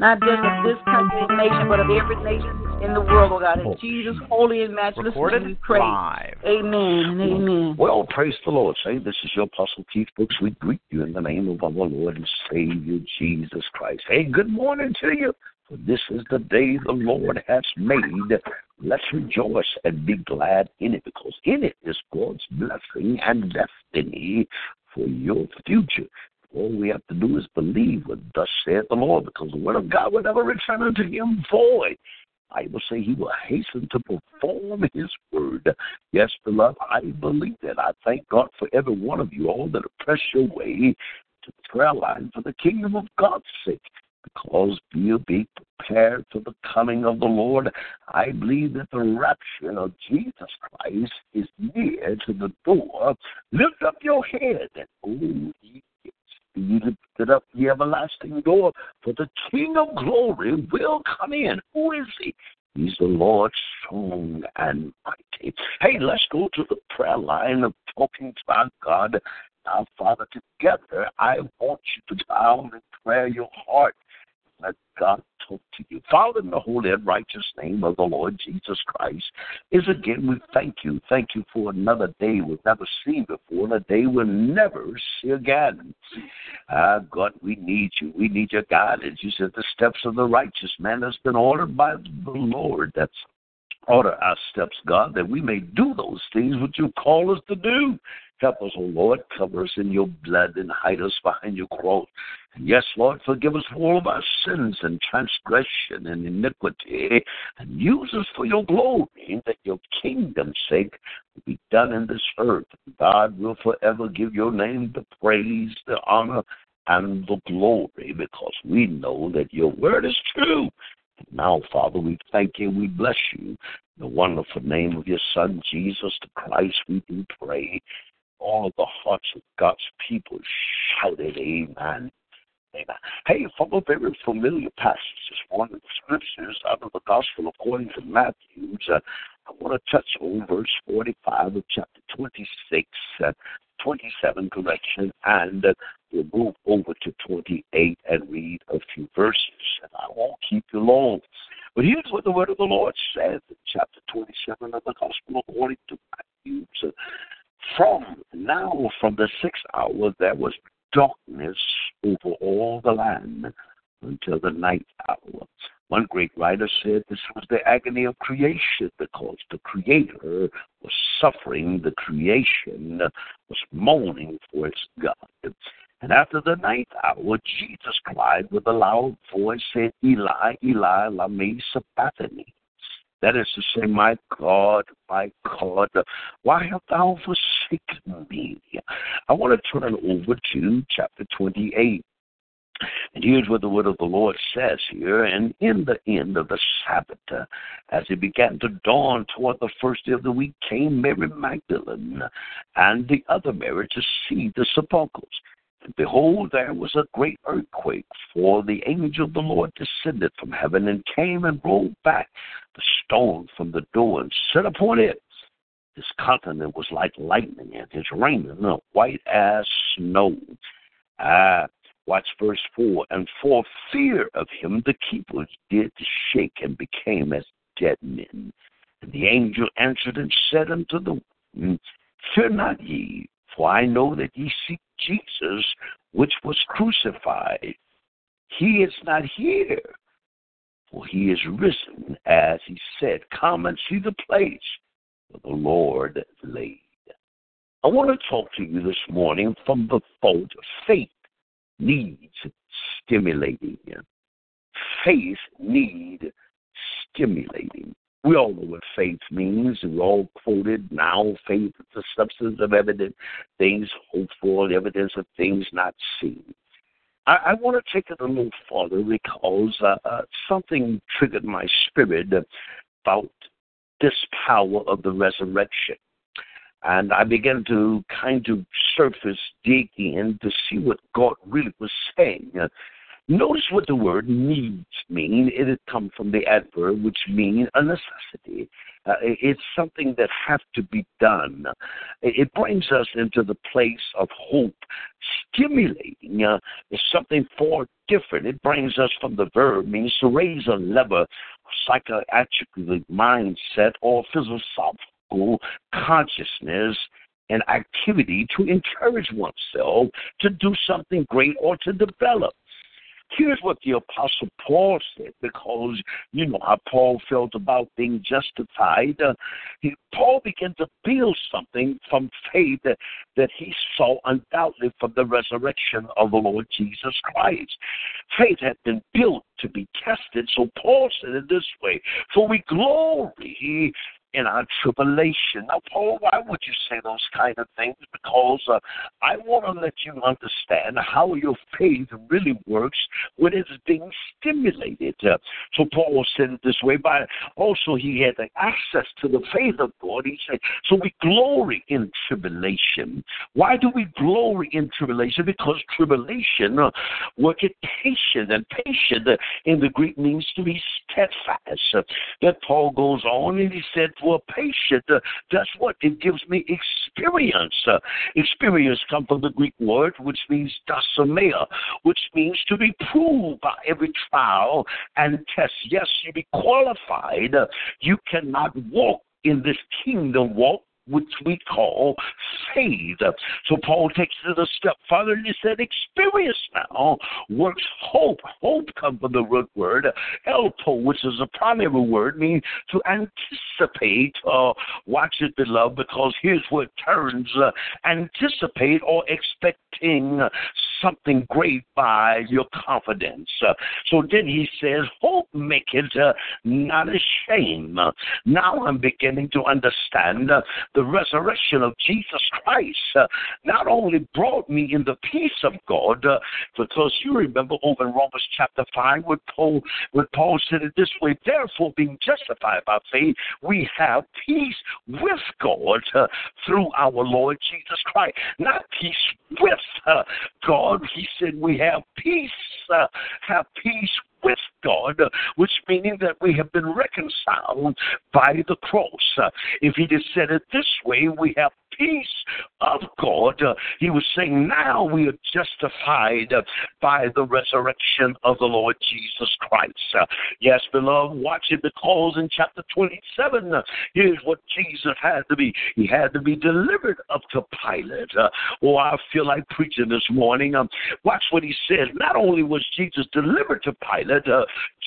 Not just of this country and nation, but of every nation in the world, oh God. In oh, Jesus' holy and matchless Recorded name we pray. live. Amen and amen. Well, praise the Lord. Say, this is your Apostle Keith Brooks. We greet you in the name of our Lord and Savior Jesus Christ. Hey, good morning to you. For this is the day the Lord has made. Let's rejoice and be glad in it because in it is God's blessing and destiny for your future. All we have to do is believe what thus saith the Lord, because the word of God will never return unto him void. I will say he will hasten to perform his word. Yes, beloved, I believe that. I thank God for every one of you all that have pressed your way to the prayer line for the kingdom of God's sake. Because we'll be prepared for the coming of the Lord. I believe that the rapture of Jesus Christ is near to the door. Lift up your head and oh, be lifted up the everlasting door, for the King of glory will come in. Who is he? He's the Lord strong and mighty. Hey, let's go to the prayer line of talking to our God. Now, Father, together, I want you to down and pray your heart. Let God talk to you. Father, in the holy and righteous name of the Lord Jesus Christ, is again we thank you. Thank you for another day we've never seen before, and a day we'll never see again. Ah, God, we need you. We need your guidance. You said the steps of the righteous man has been ordered by the Lord. That's order our steps, God, that we may do those things which you call us to do. Help us, O Lord. Cover us in your blood and hide us behind your cross. And yes, Lord, forgive us for all of our sins and transgression and iniquity, and use us for your glory, that your kingdom's sake will be done in this earth. God will forever give your name the praise, the honor, and the glory, because we know that your word is true. Now, Father, we thank you. We bless you. In the wonderful name of your Son, Jesus the Christ, we do pray. All of the hearts of God's people shouted, Amen. Amen. Hey, from a very familiar passage this morning, the scriptures out of the Gospel according to Matthew. Uh, I want to touch on verse 45 of chapter 26, uh, 27, correction, and uh, we'll move over to 28 and read a few verses. And I won't keep you long. But here's what the word of the Lord says in chapter 27 of the Gospel according to Matthew. From now, from the sixth hour, there was darkness over all the land until the ninth hour. One great writer said this was the agony of creation because the Creator was suffering, the creation was mourning for its God. And after the ninth hour, Jesus cried with a loud voice, said, Eli, Eli, lama sabachthani. That is to say, My God, my God, why hast thou forsaken me? I want to turn over to chapter 28. And here's what the word of the Lord says here. And in the end of the Sabbath, as it began to dawn toward the first day of the week, came Mary Magdalene and the other Mary to see the sepulchres. And behold, there was a great earthquake, for the angel of the Lord descended from heaven and came and rolled back the stone from the door and set upon it. His countenance was like lightning, and his raiment white as snow. Ah, watch verse 4. And for fear of him, the keepers did shake and became as dead men. And the angel answered and said unto them, Fear not ye, for I know that ye seek Jesus, which was crucified. He is not here, for he is risen, as he said. Come and see the place where the Lord laid. I want to talk to you this morning from the thought faith needs stimulating. Faith needs stimulating. We all know what faith means. We all quoted now faith is the substance of evidence, things hoped for, evidence of things not seen. I, I want to take it a little further because uh, uh, something triggered my spirit about this power of the resurrection. And I began to kind of surface, dig in to see what God really was saying. Notice what the word needs mean. It had come from the adverb, which means a necessity. Uh, it's something that has to be done. It brings us into the place of hope, stimulating. Uh, something far different. It brings us from the verb, means to raise a lever, psychiatric mindset, or philosophical consciousness and activity to encourage oneself to do something great or to develop. Here's what the Apostle Paul said, because you know how Paul felt about being justified. Uh, he, Paul began to build something from faith that, that he saw undoubtedly from the resurrection of the Lord Jesus Christ. Faith had been built to be tested, so Paul said it this way For we glory in our tribulation. Now, Paul, why would you say those kind of things? Because uh, I want to let you understand how your faith really works when it's being stimulated. Uh, so Paul said it this way, but also he had access to the faith of God. He said, so we glory in tribulation. Why do we glory in tribulation? Because tribulation uh, worketh patient, and patient uh, in the Greek means to be steadfast. Uh, that Paul goes on and he said, for a patient, uh, that's what it gives me experience. Uh, experience comes from the Greek word which means dosomea, which means to be proved by every trial and test. Yes, you be qualified. Uh, you cannot walk in this kingdom walk which we call faith. So Paul takes it a step further and he said, experience now works hope. Hope comes from the root word elpo, which is a primary word, means to anticipate. Uh, watch it, beloved, because here's what turns uh, anticipate or expecting something great by your confidence. Uh, so then he says, hope make it uh, not a shame. now I'm beginning to understand uh, the resurrection of Jesus Christ uh, not only brought me in the peace of God, uh, because you remember over in Romans chapter 5 when Paul, when Paul said it this way, therefore being justified by faith, we have peace with God uh, through our Lord Jesus Christ. Not peace with uh, God. He said we have peace, uh, have peace with God, which meaning that we have been reconciled by the cross. If he just said it this way, we have peace of God. He was saying, now we are justified by the resurrection of the Lord Jesus Christ. Yes, beloved, watch it because in chapter 27, here's what Jesus had to be. He had to be delivered up to Pilate. oh, I feel like preaching this morning. Um, watch what he says. Not only was Jesus delivered to Pilate, uh,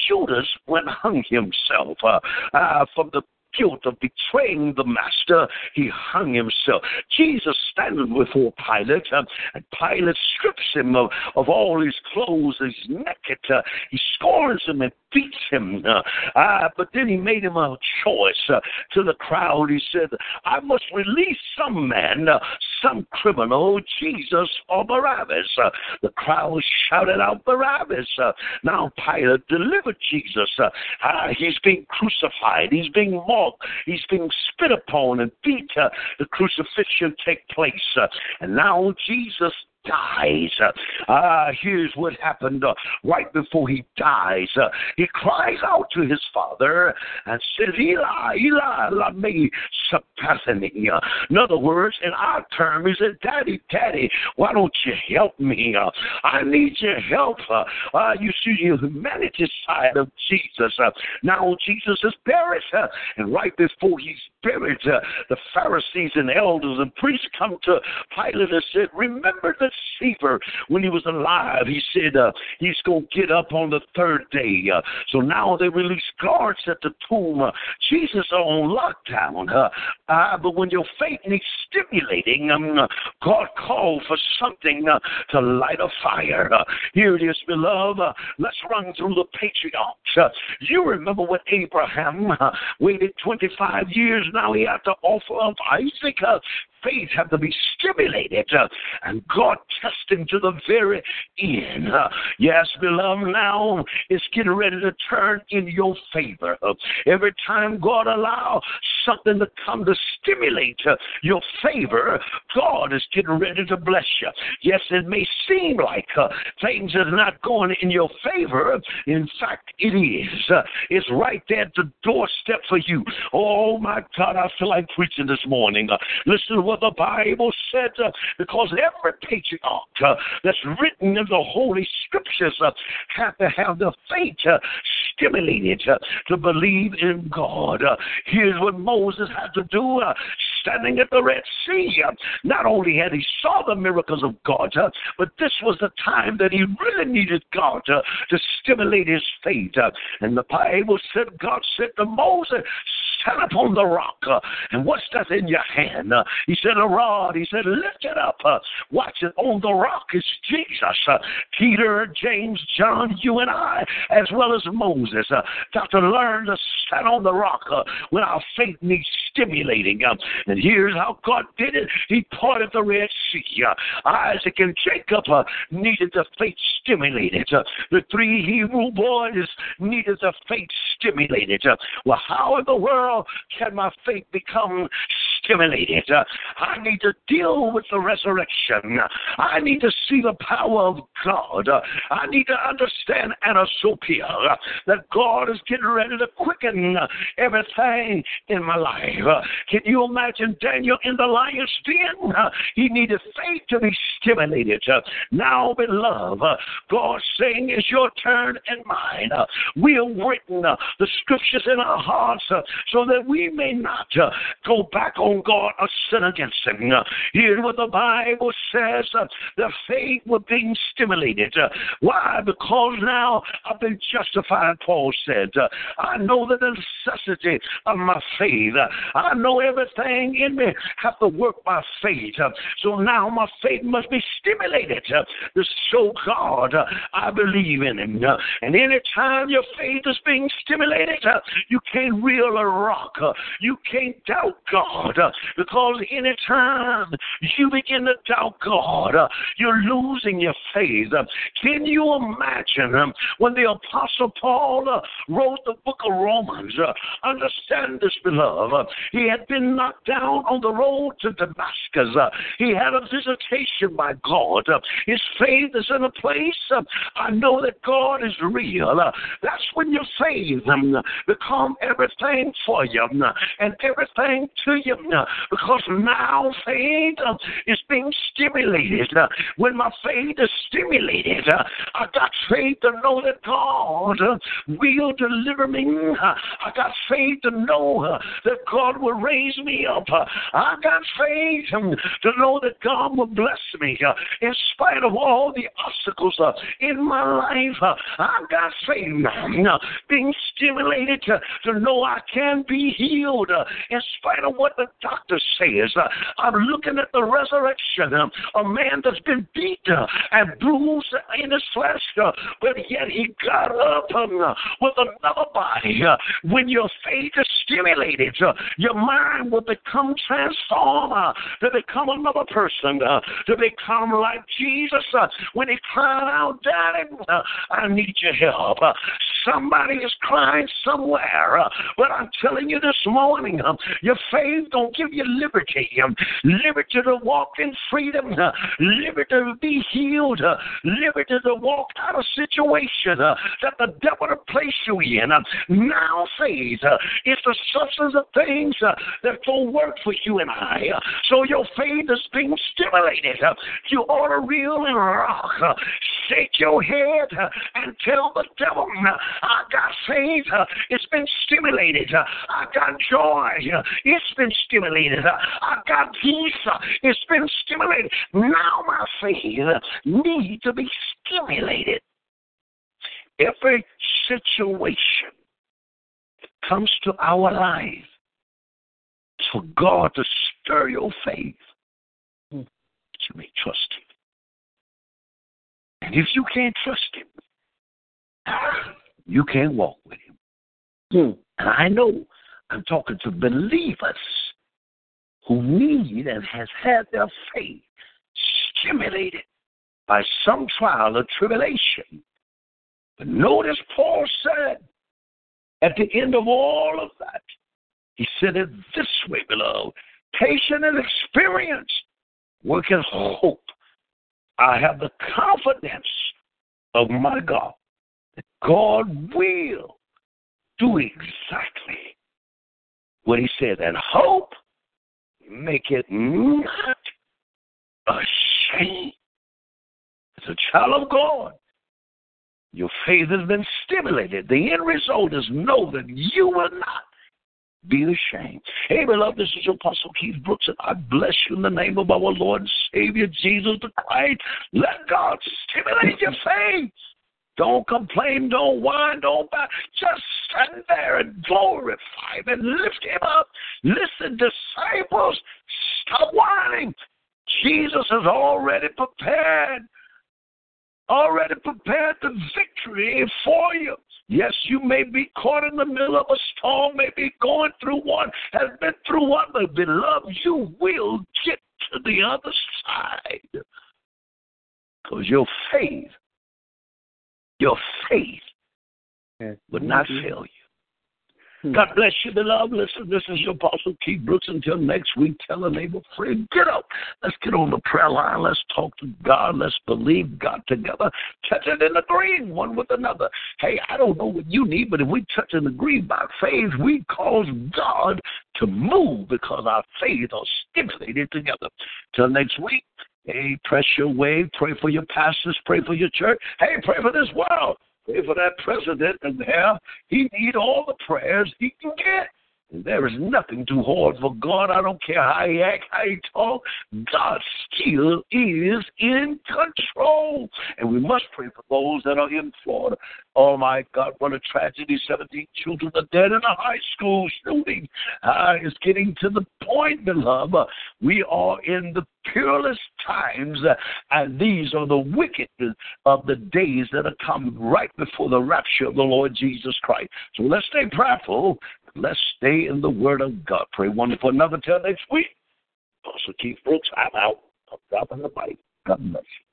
Judas went hung himself uh, uh, from the guilt of betraying the master, he hung himself. Jesus standing before Pilate, uh, and Pilate strips him of, of all his clothes. He's naked. Uh, he scorns him and beats him. Uh, uh, but then he made him a choice uh, to the crowd. He said, I must release some man, uh, some criminal, Jesus or Barabbas. Uh, the crowd shouted out Barabbas. Uh, now Pilate delivered Jesus. he's being crucified. He's being mocked. He's being spit upon and beat. the crucifixion take place. and now Jesus dies. Uh, here's what happened uh, right before he dies. Uh, he cries out to his father and says, Eli, Eli, lama sabachthani. In other words, in our term, he said, Daddy, Daddy, why don't you help me? Uh, I need your help. Uh, uh, you see the humanity side of Jesus. Uh, now Jesus is buried, uh, and right before he's buried, uh, the Pharisees and elders and priests come to Pilate and said, Remember the deceiver when he was alive. He said uh, he's going to get up on the third day. Uh, so now they release guards at the tomb. Uh, Jesus on lockdown. Uh, but when your faith needs stimulating, um, uh, God called for something uh, to light a fire. Uh, here it is, beloved. Let's run through the patriarchs. You remember what Abraham waited 25 years. Now he had to offer up Isaac. Faith have to be stimulated uh, and God testing to the very end. Uh, yes, beloved, now it's getting ready to turn in your favor. Uh, every time God allow something to come to stimulate uh, your favor, God is getting ready to bless you. Yes, it may seem like uh, things are not going in your favor. In fact, it is. Uh, it's right there at the doorstep for you. Oh my God, I feel like preaching this morning. Listen to what the Bible said, uh, because every patriarch uh, that's written in the Holy Scriptures uh, have to have the faith uh, stimulated uh, to believe in God. Uh, here's what Moses had to do standing at the Red Sea. Not only had he saw the miracles of God, but this was the time that he really needed God to stimulate his faith. And the Bible said, God said to Moses, stand upon the rock. Uh, and what's that in your hand? Uh, he said, a rod. He said, lift it up. Uh, watch it. On the rock is Jesus. Uh, Peter, James, John, you and I, as well as Moses, uh, got to learn to stand on the rock uh, when our faith needs stimulating. And here's how God did it. He parted the Red Sea. Isaac and Jacob needed the faith stimulated. The three Hebrew boys needed the faith stimulated. Well, how in the world can my faith become stimulated? Uh, I need to deal with the resurrection. I need to see the power of God. Uh, I need to understand Anasopia, uh, that God is getting ready to quicken uh, everything in my life. Uh, can you imagine Daniel in the lion's den? Uh, he needed faith to be stimulated. Now, beloved, God's saying it's your turn and mine. We have written the scriptures in our hearts so that we may not go back on God a sin against Him. Here's what the Bible says the faith was being stimulated. Why? Because now I've been justified, Paul said. I know the necessity of my faith. I know everything in me have to work by faith. So now my faith must be stimulated to show God I believe in Him. And anytime your faith is being stimulated, you can't reel a rock. You can't doubt God because anytime you begin to doubt God, uh, you're losing your faith. Uh, can you imagine um, when the Apostle Paul uh, wrote the book of Romans? Uh, understand this, beloved. Uh, he had been knocked down on the road to Damascus. Uh, he had a visitation by God. Uh, his faith is in a place. Uh, I know that God is real. Uh, that's when your faith um, become everything for you um, and everything to you uh, because now faith uh, is being stimulated. Uh, when my faith is stimulated, uh, I got faith to know that God uh, will deliver me. Uh, I got faith to know uh, that God will raise me up. Uh, I got faith um, to know that God will bless me uh, in spite of all the obstacles uh, in my life. Uh, I got faith now, uh, being stimulated to, know I can be healed uh, in spite of what the doctor says. Uh, I'm looking at the resurrection, um, a man that's been beaten and bruised in his flesh, uh, but yet he got up um, with another body. Uh, when your faith is stimulated, your mind will become transformed to become another person, to become like Jesus. When he cried out, Daddy, I need your help. Somebody is crying somewhere, but I'm telling you this morning, um, your faith don't give you liberty, um, liberty to walk in freedom, uh, liberty to be healed, uh, liberty to walk out of situation uh, that the devil to place you in. Uh, now faith uh, is the substance of things uh, that will work for you and I. So your faith is being stimulated. You ought to reel and rock, shake your head, and tell the devil, I got faith. It's been stimulated. I got joy. It's been stimulated. Uh, I got peace. It's been stimulated. Now my faith needs to be stimulated. Every situation that comes to our life is for God to stir your faith. that You may trust Him. And if you can't trust Him, you can't walk with Him. And I know I'm talking to believers who need and has had their faith stimulated by some trial or tribulation. But notice Paul said at the end of all of that, he said it this way, beloved patient and experience working hope. I have the confidence of my God that God will do exactly what he said. And hope make it not ashamed. As a child of God, your faith has been stimulated. The end result is know that you will not be ashamed. Hey, beloved, this is your Apostle Keith Brooks, and I bless you in the name of our Lord and Savior Jesus the Christ. Let God stimulate your faith. Don't complain, don't whine, don't back. Just stand there and glorify Him and lift Him up. Listen, disciples, stop whining. Jesus has already prepared, already prepared the victory for you. Yes, you may be caught in the middle of a storm, may be going through one, has been through one, but beloved, you will get to the other side. Because your faith, your faith would not fail you. Hmm. God bless you, beloved. Listen, this is your Apostle Keith Brooks. Until next week, tell a neighbor, friend, get up. Let's get on the prayer line. Let's talk to God. Let's believe God together. Touch it and agree one with another. Hey, I don't know what you need, but if we touch and agree by faith, we cause God to move because our faith are stimulated together. Till next week, hey, press your way. Pray for your pastors. Pray for your church. Hey, pray for this world. Pray for that president and there. He need all the prayers he can get. There is nothing too hard for God. I don't care how he act, how he talk. God still is in control. And we must pray for those that are in Florida. Oh my God, what a tragedy. 17 children are dead in a high school shooting. Uh, it's getting to the point, beloved. We are in the peerless times, uh, and these are the wicked of the days that are coming right before the rapture of the Lord Jesus Christ. So let's stay prayerful. Let's stay in the Word of God. Pray one for another till next week. Also, Keith Brooks, I'm out. I'm dropping the mic. God bless you.